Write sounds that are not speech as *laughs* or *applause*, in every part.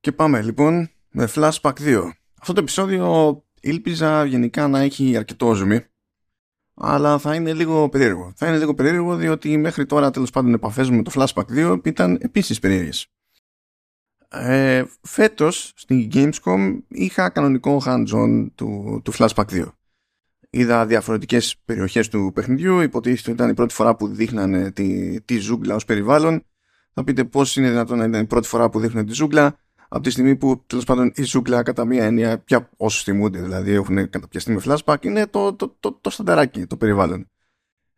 Και πάμε λοιπόν με Flashback 2. Αυτό το επεισόδιο ήλπιζα γενικά να έχει αρκετό ζουμί, αλλά θα είναι λίγο περίεργο. Θα είναι λίγο περίεργο διότι μέχρι τώρα τέλος πάντων επαφές μου με το Flashback 2 ήταν επίσης περίεργες. Ε, φέτος στην Gamescom είχα κανονικό hands-on του, του Flashback 2. Είδα διαφορετικές περιοχές του παιχνιδιού, υποτίθεται ότι ήταν η πρώτη φορά που δείχνανε τη, τη ζούγκλα ως περιβάλλον. Θα πείτε πώς είναι δυνατόν να ήταν η πρώτη φορά που δείχνουν τη ζούγκλα από τη στιγμή που τέλος πάντων η ζούγκλα κατά μία έννοια, πια όσους θυμούνται δηλαδή έχουν καταπιαστεί με flashback, είναι το, το, το, το σταντεράκι, το περιβάλλον.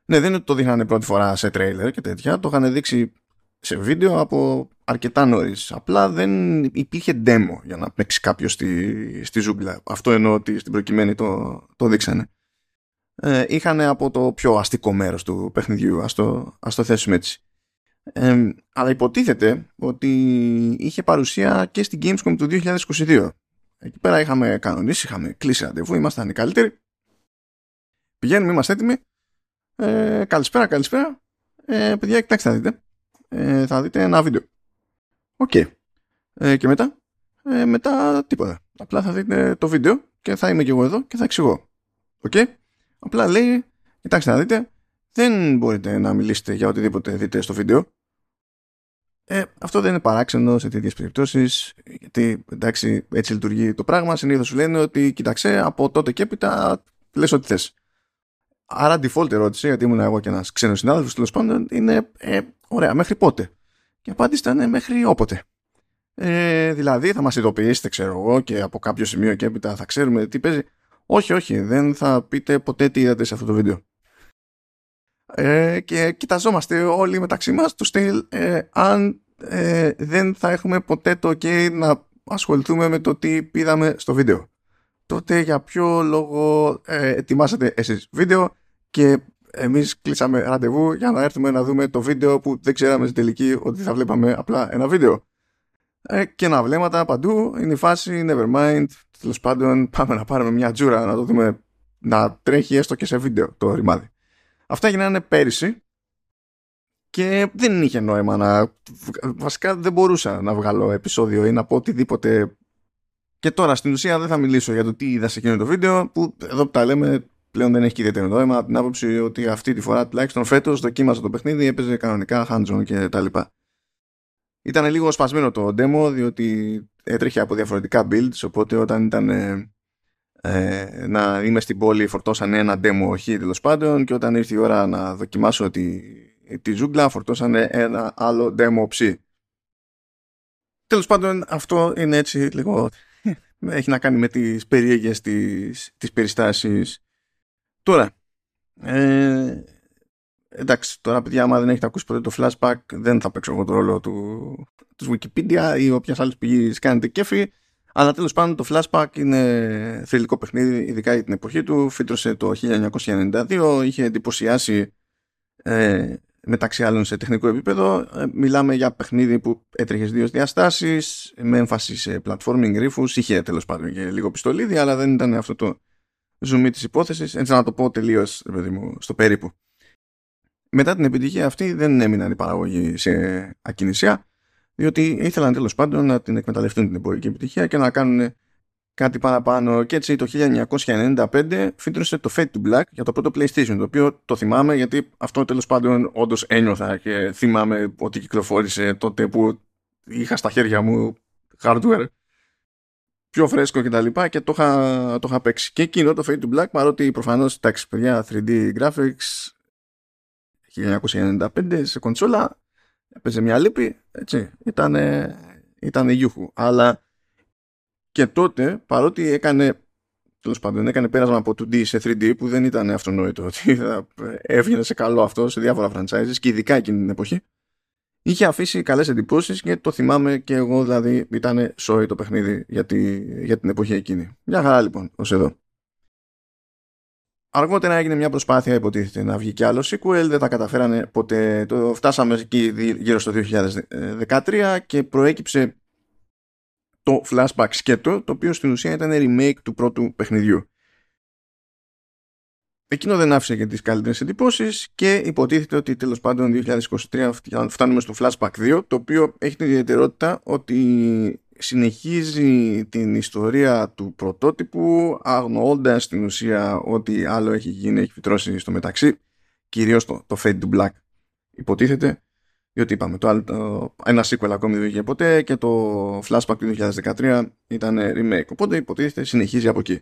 Ναι, δεν είναι ότι το δείχνανε πρώτη φορά σε τρέιλερ και τέτοια, το είχαν δείξει σε βίντεο από αρκετά νωρίς. Απλά δεν υπήρχε demo για να παίξει κάποιος στη, στη ζούγκλα. Αυτό εννοώ ότι στην προκειμένη το, το δείξανε. Ε, είχαν από το πιο αστικό μέρος του παιχνιδιού, ας το, ας το θέσουμε έτσι. Ε, αλλά υποτίθεται ότι είχε παρουσία και στην Gamescom του 2022. Εκεί πέρα είχαμε κανονίσει, είχαμε κλείσει ραντεβού, ήμασταν οι καλύτεροι. Πηγαίνουμε, είμαστε έτοιμοι. Ε, καλησπέρα, καλησπέρα. Ε, παιδιά, κοιτάξτε θα δείτε. Ε, θα δείτε ένα βίντεο. OK. Okay. Ε, και μετά; Ε, μετά τίποτα. Απλά θα δείτε το βίντεο και θα είμαι και εγώ εδώ και θα εξηγώ. OK. Okay. Απλά λέει, κοιτάξτε να δείτε, δεν μπορείτε να μιλήσετε για οτιδήποτε δείτε στο βίντεο. Ε, αυτό δεν είναι παράξενο σε τέτοιες περιπτώσεις, γιατί εντάξει, έτσι λειτουργεί το πράγμα. Συνήθως σου λένε ότι κοίταξε από τότε και έπειτα λες ό,τι θες. Άρα, default ερώτηση, γιατί ήμουν εγώ και ένας ξένος συνάδελφος τέλος πάντων, είναι ε, ωραία, μέχρι πότε; Και η απάντηση ήταν μέχρι όποτε. Ε, δηλαδή, θα μας ειδοποιήσετε, ξέρω εγώ, και από κάποιο σημείο και έπειτα θα ξέρουμε τι παίζει. Όχι, όχι, δεν θα πείτε ποτέ τι είδατε σε αυτό το βίντεο ε, και κοιταζόμαστε όλοι μεταξύ μας του στυλ ε, αν ε, δεν θα έχουμε ποτέ το ok να ασχοληθούμε με το τι πήδαμε στο βίντεο. Τότε για ποιο λόγο ε, ετοιμάσατε εσείς βίντεο και εμείς κλείσαμε ραντεβού για να έρθουμε να δούμε το βίντεο που δεν ξέραμε στην τελική ότι θα βλέπαμε απλά ένα βίντεο. Ε, και να βλέμματα παντού είναι η φάση never mind τέλος πάντων πάμε να πάρουμε μια τζούρα να το δούμε να τρέχει έστω και σε βίντεο το ρημάδι. Αυτά γίνανε πέρυσι και δεν είχε νόημα να... Βασικά δεν μπορούσα να βγάλω επεισόδιο ή να πω οτιδήποτε και τώρα στην ουσία δεν θα μιλήσω για το τι είδα σε εκείνο το βίντεο που εδώ που τα λέμε πλέον δεν έχει και ιδιαίτερο νόημα από την άποψη ότι αυτή τη φορά τουλάχιστον φέτος δοκίμασα το παιχνίδι, έπαιζε κανονικά hands-on και τα λοιπά. Ήταν λίγο σπασμένο το demo διότι έτρεχε από διαφορετικά builds οπότε όταν ήταν ε, να είμαι στην πόλη φορτώσανε ένα demo όχι τέλος πάντων και όταν ήρθε η ώρα να δοκιμάσω τη, τη ζούγκλα φορτώσανε ένα άλλο demo ψ. Τέλος πάντων αυτό είναι έτσι λίγο *laughs* έχει να κάνει με τις περίεργες τις, τις περιστάσεις. Τώρα, ε, εντάξει, τώρα παιδιά, άμα δεν έχετε ακούσει ποτέ το flashback, δεν θα παίξω εγώ το ρόλο του, της Wikipedia ή όποιας άλλης πηγής κάνετε κέφι. Αλλά τέλος πάντων το Flashback είναι θρηλυκό παιχνίδι, ειδικά για την εποχή του. Φύτρωσε το 1992, είχε εντυπωσιάσει ε, μεταξύ άλλων σε τεχνικό επίπεδο. Ε, μιλάμε για παιχνίδι που έτρεχε δύο διαστάσεις, με έμφαση σε platforming ρήφους. Είχε τέλος πάντων και λίγο πιστολίδι, αλλά δεν ήταν αυτό το ζουμί της υπόθεσης. Έτσι να το πω τελείως, στο περίπου. Μετά την επιτυχία αυτή δεν έμειναν οι παραγωγοί σε ακινησία διότι ήθελαν τέλος πάντων να την εκμεταλλευτούν την εμπορική επιτυχία και να κάνουν κάτι παραπάνω. Και έτσι το 1995 φύτρωσε το Fate to Black για το πρώτο PlayStation, το οποίο το θυμάμαι γιατί αυτό τέλος πάντων όντως ένιωθα και θυμάμαι ότι κυκλοφόρησε τότε που είχα στα χέρια μου hardware πιο φρέσκο και τα λοιπά και το είχα, το είχα παίξει. Και εκείνο το Fate to Black παρότι προφανώς εντάξει παιδιά 3D graphics 1995 σε κονσόλα έπαιζε μια λύπη, έτσι, ήταν, ήταν γιούχου. Αλλά και τότε, παρότι έκανε, τέλος πάντων, έκανε πέρασμα από 2D σε 3D που δεν ήταν αυτονόητο ότι θα έβγαινε σε καλό αυτό σε διάφορα franchises και ειδικά εκείνη την εποχή, είχε αφήσει καλές εντυπώσεις και το θυμάμαι και εγώ δηλαδή ήταν σόι το παιχνίδι για, για την εποχή εκείνη. Μια χαρά λοιπόν, ως εδώ. Αργότερα έγινε μια προσπάθεια υποτίθεται να βγει κι άλλο sequel, δεν τα καταφέρανε ποτέ. Το φτάσαμε εκεί γύρω στο 2013 και προέκυψε το flashback σκέτο, το οποίο στην ουσία ήταν remake του πρώτου παιχνιδιού. Εκείνο δεν άφησε και τις καλύτερες εντυπώσεις και υποτίθεται ότι τέλος πάντων 2023 φτάνουμε στο flashback 2, το οποίο έχει την ιδιαιτερότητα ότι συνεχίζει την ιστορία του πρωτότυπου αγνοώντας την ουσία ότι άλλο έχει γίνει, έχει φυτρώσει στο μεταξύ κυρίως το, το Fade to Black. Υποτίθεται διότι είπαμε το άλλο, το, ένα sequel ακόμη δεν είχε ποτέ και το Flashback του 2013 ήταν remake. Οπότε υποτίθεται συνεχίζει από εκεί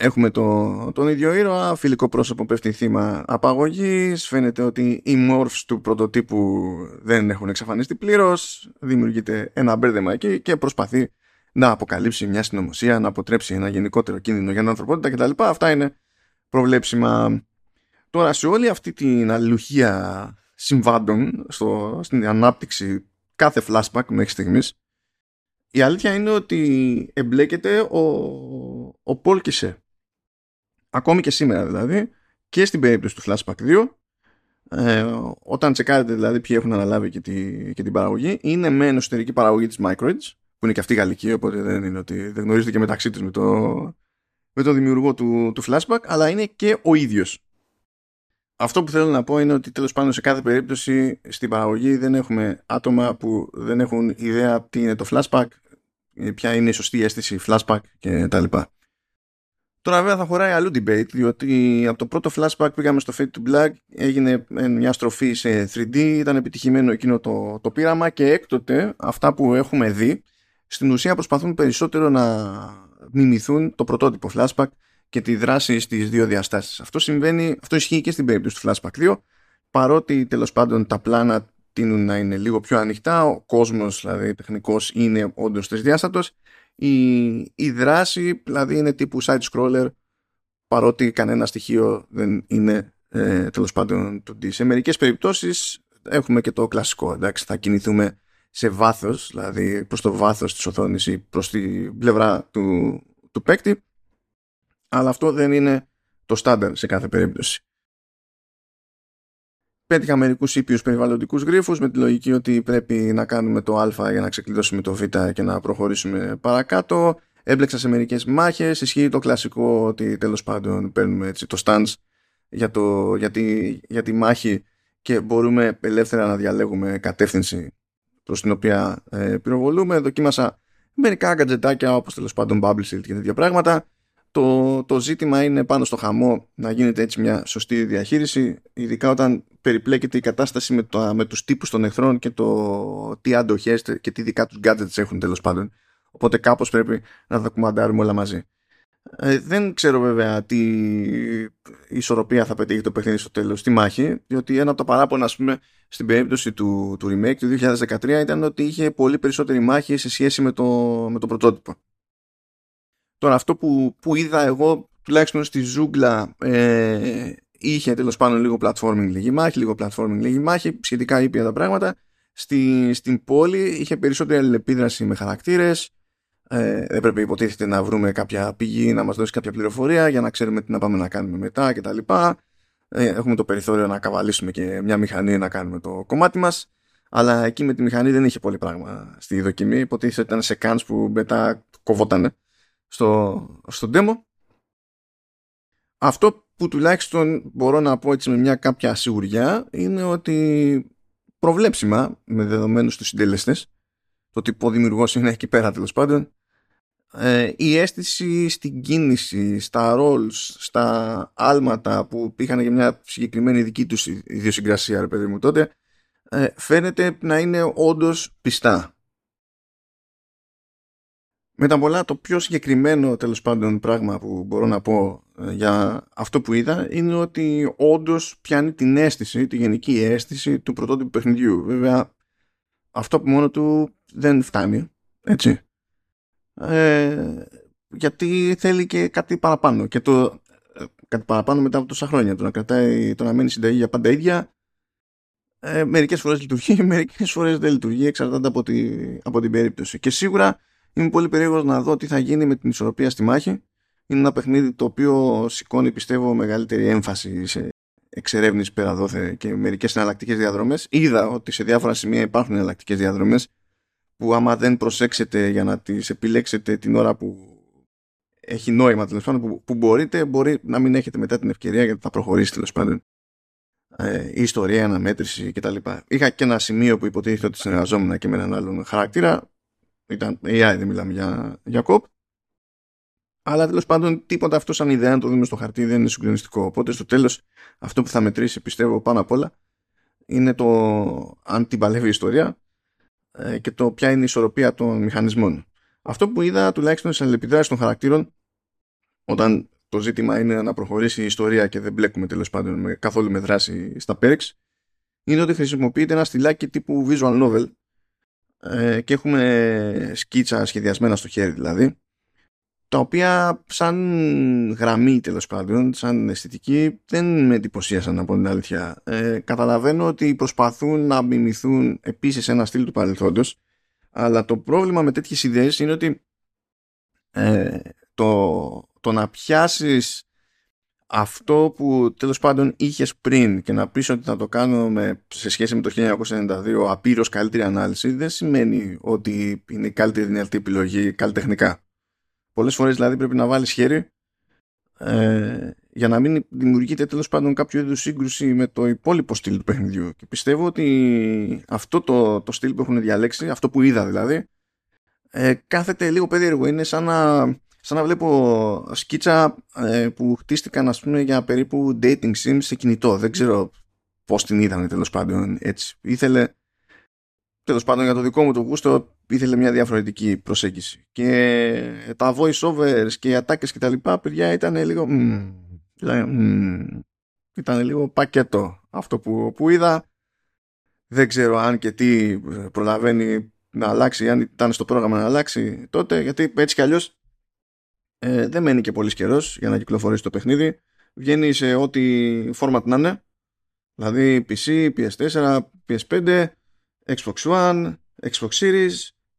Έχουμε το, τον ίδιο ήρωα, φιλικό πρόσωπο πέφτει θύμα απαγωγής, φαίνεται ότι οι morphs του πρωτοτύπου δεν έχουν εξαφανιστεί πλήρως, δημιουργείται ένα μπέρδεμα εκεί και προσπαθεί να αποκαλύψει μια συνωμοσία, να αποτρέψει ένα γενικότερο κίνδυνο για την ανθρωπότητα κτλ. Αυτά είναι προβλέψιμα. Τώρα σε όλη αυτή την αλληλουχία συμβάντων στο, στην ανάπτυξη κάθε flashback μέχρι στιγμής η αλήθεια είναι ότι εμπλέκεται ο, ο Πόλκισε ακόμη και σήμερα δηλαδή και στην περίπτωση του Flashback 2 ε, όταν τσεκάρετε δηλαδή ποιοι έχουν αναλάβει και, τη, και την παραγωγή είναι με εσωτερική παραγωγή της Microids που είναι και αυτή γαλλική οπότε δεν είναι ότι δεν γνωρίζετε και μεταξύ τους με το, με το δημιουργό του, του Flashback αλλά είναι και ο ίδιος αυτό που θέλω να πω είναι ότι τέλος πάντων σε κάθε περίπτωση στην παραγωγή δεν έχουμε άτομα που δεν έχουν ιδέα τι είναι το flashback, ποια είναι η σωστή αίσθηση flashback και τα λοιπά. Τώρα βέβαια θα χωράει αλλού debate, διότι από το πρώτο flashback πήγαμε στο Fate to Black, έγινε μια στροφή σε 3D, ήταν επιτυχημένο εκείνο το, το πείραμα και έκτοτε αυτά που έχουμε δει στην ουσία προσπαθούν περισσότερο να μιμηθούν το πρωτότυπο flashback και τη δράση στις δύο διαστάσεις. Αυτό συμβαίνει, αυτό ισχύει και στην περίπτωση του Flashback 2, παρότι τέλος πάντων τα πλάνα τείνουν να είναι λίγο πιο ανοιχτά, ο κόσμος δηλαδή τεχνικός είναι όντως τρισδιάστατος, η, η δράση δηλαδή είναι τύπου side scroller παρότι κανένα στοιχείο δεν είναι ε, τέλος πάντων το D. Σε μερικές περιπτώσεις έχουμε και το κλασικό, εντάξει, θα κινηθούμε σε βάθος, δηλαδή προς το βάθος της οθόνης ή προς την πλευρά του, του παίκτη αλλά αυτό δεν είναι το στάνταρ σε κάθε περίπτωση. Πέτυχα μερικούς ήπιους περιβαλλοντικούς γρήφου με τη λογική ότι πρέπει να κάνουμε το Α για να ξεκλειδώσουμε το Β και να προχωρήσουμε παρακάτω. Έμπλεξα σε μερικές μάχες. Ισχύει το κλασικό ότι τέλος πάντων παίρνουμε έτσι το stance για, το, για, τη, για τη μάχη και μπορούμε ελεύθερα να διαλέγουμε κατεύθυνση προς την οποία ε, πυροβολούμε. Δοκίμασα μερικά γκατζετάκια όπως τέλος πάντων Bubble Shield και τέτοια πράγματα. Το, το ζήτημα είναι πάνω στο χαμό να γίνεται έτσι μια σωστή διαχείριση, ειδικά όταν περιπλέκεται η κατάσταση με, το, με τους τύπους των εχθρών και το τι αντοχές και τι δικά τους gadgets έχουν τέλος πάντων. Οπότε κάπως πρέπει να τα κουμαντάρουμε όλα μαζί. Ε, δεν ξέρω βέβαια τι ισορροπία θα πετύχει το παιχνίδι στο τέλος στη μάχη, διότι ένα από τα παράπονα ας πούμε στην περίπτωση του, του remake του 2013 ήταν ότι είχε πολύ περισσότερη μάχη σε σχέση με το, με το πρωτότυπο. Τώρα αυτό που, που είδα εγώ τουλάχιστον στη ζούγκλα ε, είχε τέλος πάντων λίγο platforming λίγη μάχη, λίγο platforming λίγη μάχη, σχετικά ήπια τα πράγματα. Στη, στην πόλη είχε περισσότερη αλληλεπίδραση με χαρακτήρες, ε, δεν πρέπει υποτίθεται να βρούμε κάποια πηγή να μας δώσει κάποια πληροφορία για να ξέρουμε τι να πάμε να κάνουμε μετά κτλ. Ε, έχουμε το περιθώριο να καβαλήσουμε και μια μηχανή να κάνουμε το κομμάτι μας. Αλλά εκεί με τη μηχανή δεν είχε πολύ πράγμα στη δοκιμή. Υποτίθεται ήταν σε cans που μετά κοβότανε στο, στο demo. Αυτό που τουλάχιστον μπορώ να πω έτσι με μια κάποια σιγουριά είναι ότι προβλέψιμα με δεδομένους τους συντελεστές το τυπο δημιουργός είναι εκεί πέρα τέλος πάντων ε, η αίσθηση στην κίνηση, στα roles, στα άλματα που είχαν για μια συγκεκριμένη δική τους ιδιοσυγκρασία ρε παιδί μου τότε ε, φαίνεται να είναι όντως πιστά τα πολλά το πιο συγκεκριμένο τέλος πάντων πράγμα που μπορώ να πω ε, για αυτό που είδα είναι ότι όντως πιάνει την αίσθηση, τη γενική αίσθηση του πρωτότυπου παιχνιδιού. Βέβαια αυτό που μόνο του δεν φτάνει, έτσι. Ε, γιατί θέλει και κάτι παραπάνω και το ε, κάτι παραπάνω μετά από τόσα χρόνια το να κρατάει το να μένει συνταγή για πάντα ίδια ε, μερικές φορές λειτουργεί *laughs* μερικές φορές δεν λειτουργεί εξαρτάται από, τη, από την περίπτωση και σίγουρα Είμαι πολύ περίεργος να δω τι θα γίνει με την ισορροπία στη μάχη. Είναι ένα παιχνίδι το οποίο σηκώνει πιστεύω μεγαλύτερη έμφαση σε εξερεύνηση πέρα δόθε και μερικές εναλλακτικές διαδρομές. Είδα ότι σε διάφορα σημεία υπάρχουν εναλλακτικές διαδρομές που άμα δεν προσέξετε για να τις επιλέξετε την ώρα που έχει νόημα τέλος πάντων που, που μπορείτε, μπορεί να μην έχετε μετά την ευκαιρία γιατί θα προχωρήσει τέλος πάντων ε, η ιστορία, η αναμέτρηση κτλ. Είχα και ένα σημείο που υποτίθεται ότι συνεργαζόμουν και με έναν άλλον χαρακτήρα Ήταν AI, δεν μιλάμε για, για κοπ. Αλλά τέλος πάντων τίποτα αυτό σαν ιδέα να το δούμε στο χαρτί δεν είναι συγκλονιστικό. Οπότε στο τέλος αυτό που θα μετρήσει πιστεύω πάνω απ' όλα είναι το αν την παλεύει η ιστορία ε, και το ποια είναι η ισορροπία των μηχανισμών. Αυτό που είδα τουλάχιστον σε αλληλεπιδράσεις των χαρακτήρων όταν το ζήτημα είναι να προχωρήσει η ιστορία και δεν μπλέκουμε τέλος πάντων με, καθόλου με δράση στα Perks είναι ότι χρησιμοποιείται ένα στυλάκι τύπου visual novel ε, και έχουμε σκίτσα σχεδιασμένα στο χέρι δηλαδή τα οποία σαν γραμμή τέλος πάντων, σαν αισθητική δεν με εντυπωσίασαν από την αλήθεια. Ε, καταλαβαίνω ότι προσπαθούν να μιμηθούν επίσης ένα στυλ του παρελθόντος αλλά το πρόβλημα με τέτοιες ιδέες είναι ότι ε, το, το να πιάσεις αυτό που τέλος πάντων είχες πριν και να πεις ότι θα το κάνω με, σε σχέση με το 1992 απείρως καλύτερη ανάλυση δεν σημαίνει ότι είναι η καλύτερη δυνατή επιλογή καλλιτεχνικά. Πολλές φορές δηλαδή πρέπει να βάλεις χέρι ε, για να μην δημιουργείται τέλος πάντων κάποιο είδους σύγκρουση με το υπόλοιπο στυλ του παιχνιδιού. Και πιστεύω ότι αυτό το, το στυλ που έχουν διαλέξει, αυτό που είδα δηλαδή, ε, κάθεται λίγο περίεργο. Είναι σαν να, σαν να βλέπω σκίτσα ε, που χτίστηκαν ας πούμε, για περίπου dating sims σε κινητό. Δεν ξέρω πώς την είδαν τέλος πάντων έτσι. Ήθελε τέλος πάντων για το δικό μου το γούστο ήθελε μια διαφορετική προσέγγιση. Και τα voice overs και οι ατάκες και τα λοιπά, παιδιά ήταν λίγο... ήταν λίγο πακέτο αυτό που, που είδα. Δεν ξέρω αν και τι προλαβαίνει να αλλάξει, αν ήταν στο πρόγραμμα να αλλάξει τότε, γιατί έτσι κι αλλιώς ε, δεν μένει και πολύς καιρός για να κυκλοφορήσει το παιχνίδι. Βγαίνει σε ό,τι format να είναι. Δηλαδή PC, PS4, PS5, Xbox One, Xbox Series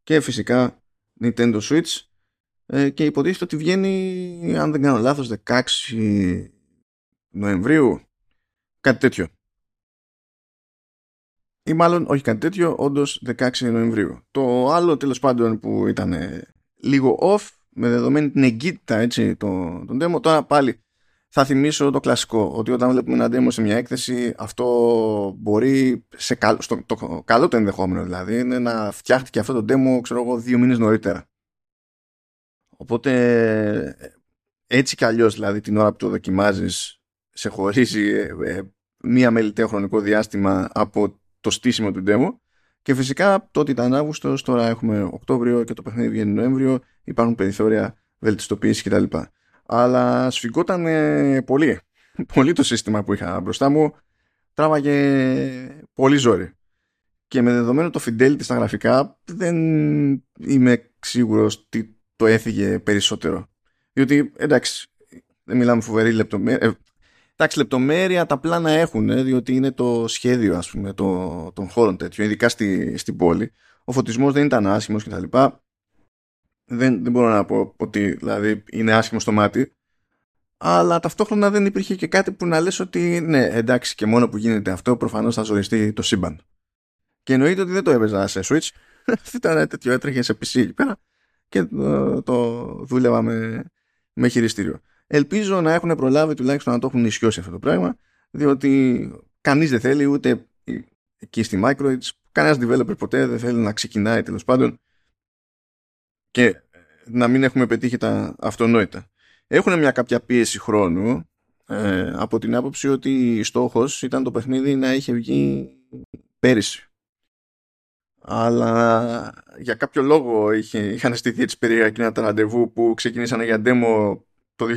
και φυσικά Nintendo Switch ε, και υποτίθεται ότι βγαίνει αν δεν κάνω λάθος 16 Νοεμβρίου κάτι τέτοιο ή μάλλον όχι κάτι τέτοιο όντως 16 Νοεμβρίου το άλλο τέλος πάντων που ήταν λίγο off με δεδομένη την εγκύτητα έτσι τον, τον demo τώρα πάλι θα θυμίσω το κλασικό, ότι όταν βλέπουμε ένα demo σε μια έκθεση, αυτό μπορεί, σε καλό, στο, το καλό το ενδεχόμενο δηλαδή, είναι να φτιάχτηκε αυτό το demo, ξέρω εγώ, δύο μήνες νωρίτερα. Οπότε, έτσι κι αλλιώς, δηλαδή, την ώρα που το δοκιμάζεις, σε χωρίζει ε, ε, μία μελιτέο χρονικό διάστημα από το στήσιμο του demo και φυσικά τότε ήταν Αύγουστος, τώρα έχουμε Οκτώβριο και το παιχνίδι βγαίνει Νοέμβριο, υπάρχουν περιθώρια βελτιστοποίησης κτλ αλλά σφιγγόταν πολύ. Πολύ το σύστημα που είχα μπροστά μου τράβαγε πολύ ζόρι. Και με δεδομένο το fidelity στα γραφικά δεν είμαι σίγουρος τι το έφυγε περισσότερο. Διότι εντάξει, δεν μιλάμε φοβερή λεπτομέρεια. Ε, εντάξει, λεπτομέρεια τα πλάνα έχουν, διότι είναι το σχέδιο ας πούμε το, των χώρων τέτοιο, ειδικά στη, στην πόλη. Ο φωτισμός δεν ήταν άσχημος κτλ δεν, δεν μπορώ να πω ότι δηλαδή είναι άσχημο στο μάτι. Αλλά ταυτόχρονα δεν υπήρχε και κάτι που να λες ότι ναι εντάξει και μόνο που γίνεται αυτό προφανώς θα ζοριστεί το σύμπαν. Και εννοείται ότι δεν το έπαιζα σε Switch. *laughs* Ήταν τέτοιο έτρεχε σε PC εκεί πέρα και το, το δούλευα με, με χειριστήριο ελπίζω να έχουν προλάβει τουλάχιστον να το έχουν ισιώσει αυτό το πράγμα διότι κανείς δεν θέλει ούτε εκεί στη Microids κανένας developer ποτέ δεν θέλει να ξεκινάει τέλος πάντων και να μην έχουμε πετύχει τα αυτονόητα. Έχουν μια κάποια πίεση χρόνου ε, από την άποψη ότι στόχος ήταν το παιχνίδι να είχε βγει πέρυσι. Αλλά για κάποιο λόγο είχε, είχαν στηθεί έτσι περίεργα εκείνα τα ραντεβού που ξεκινήσανε για demo το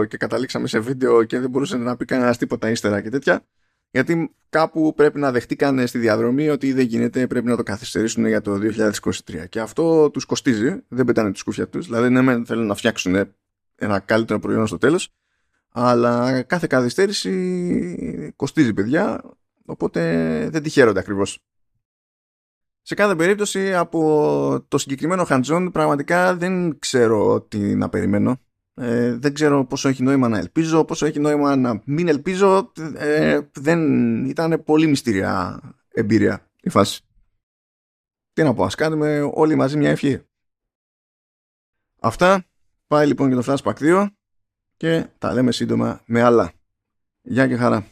2022 και καταλήξαμε σε βίντεο και δεν μπορούσε να πει κανένας τίποτα ύστερα και τέτοια. Γιατί κάπου πρέπει να δεχτήκαν στη διαδρομή ότι δεν γίνεται, πρέπει να το καθυστερήσουν για το 2023. Και αυτό τους κοστίζει, δεν πετάνε τη σκούφια τους. Δηλαδή, ναι, θέλουν να φτιάξουν ένα καλύτερο προϊόν στο τέλος, αλλά κάθε καθυστέρηση κοστίζει, παιδιά. Οπότε δεν τη χαίρονται ακριβώς. Σε κάθε περίπτωση από το συγκεκριμένο hands πραγματικά δεν ξέρω τι να περιμένω. Ε, δεν ξέρω πόσο έχει νόημα να ελπίζω, πόσο έχει νόημα να μην ελπίζω. Ε, δεν ήταν πολύ μυστήρια εμπειρία η φάση. Τι να πω, ας κάνουμε όλοι μαζί μια ευχή. Αυτά. Πάει λοιπόν και το Flashback 2 και τα λέμε σύντομα με άλλα. Γεια και χαρά.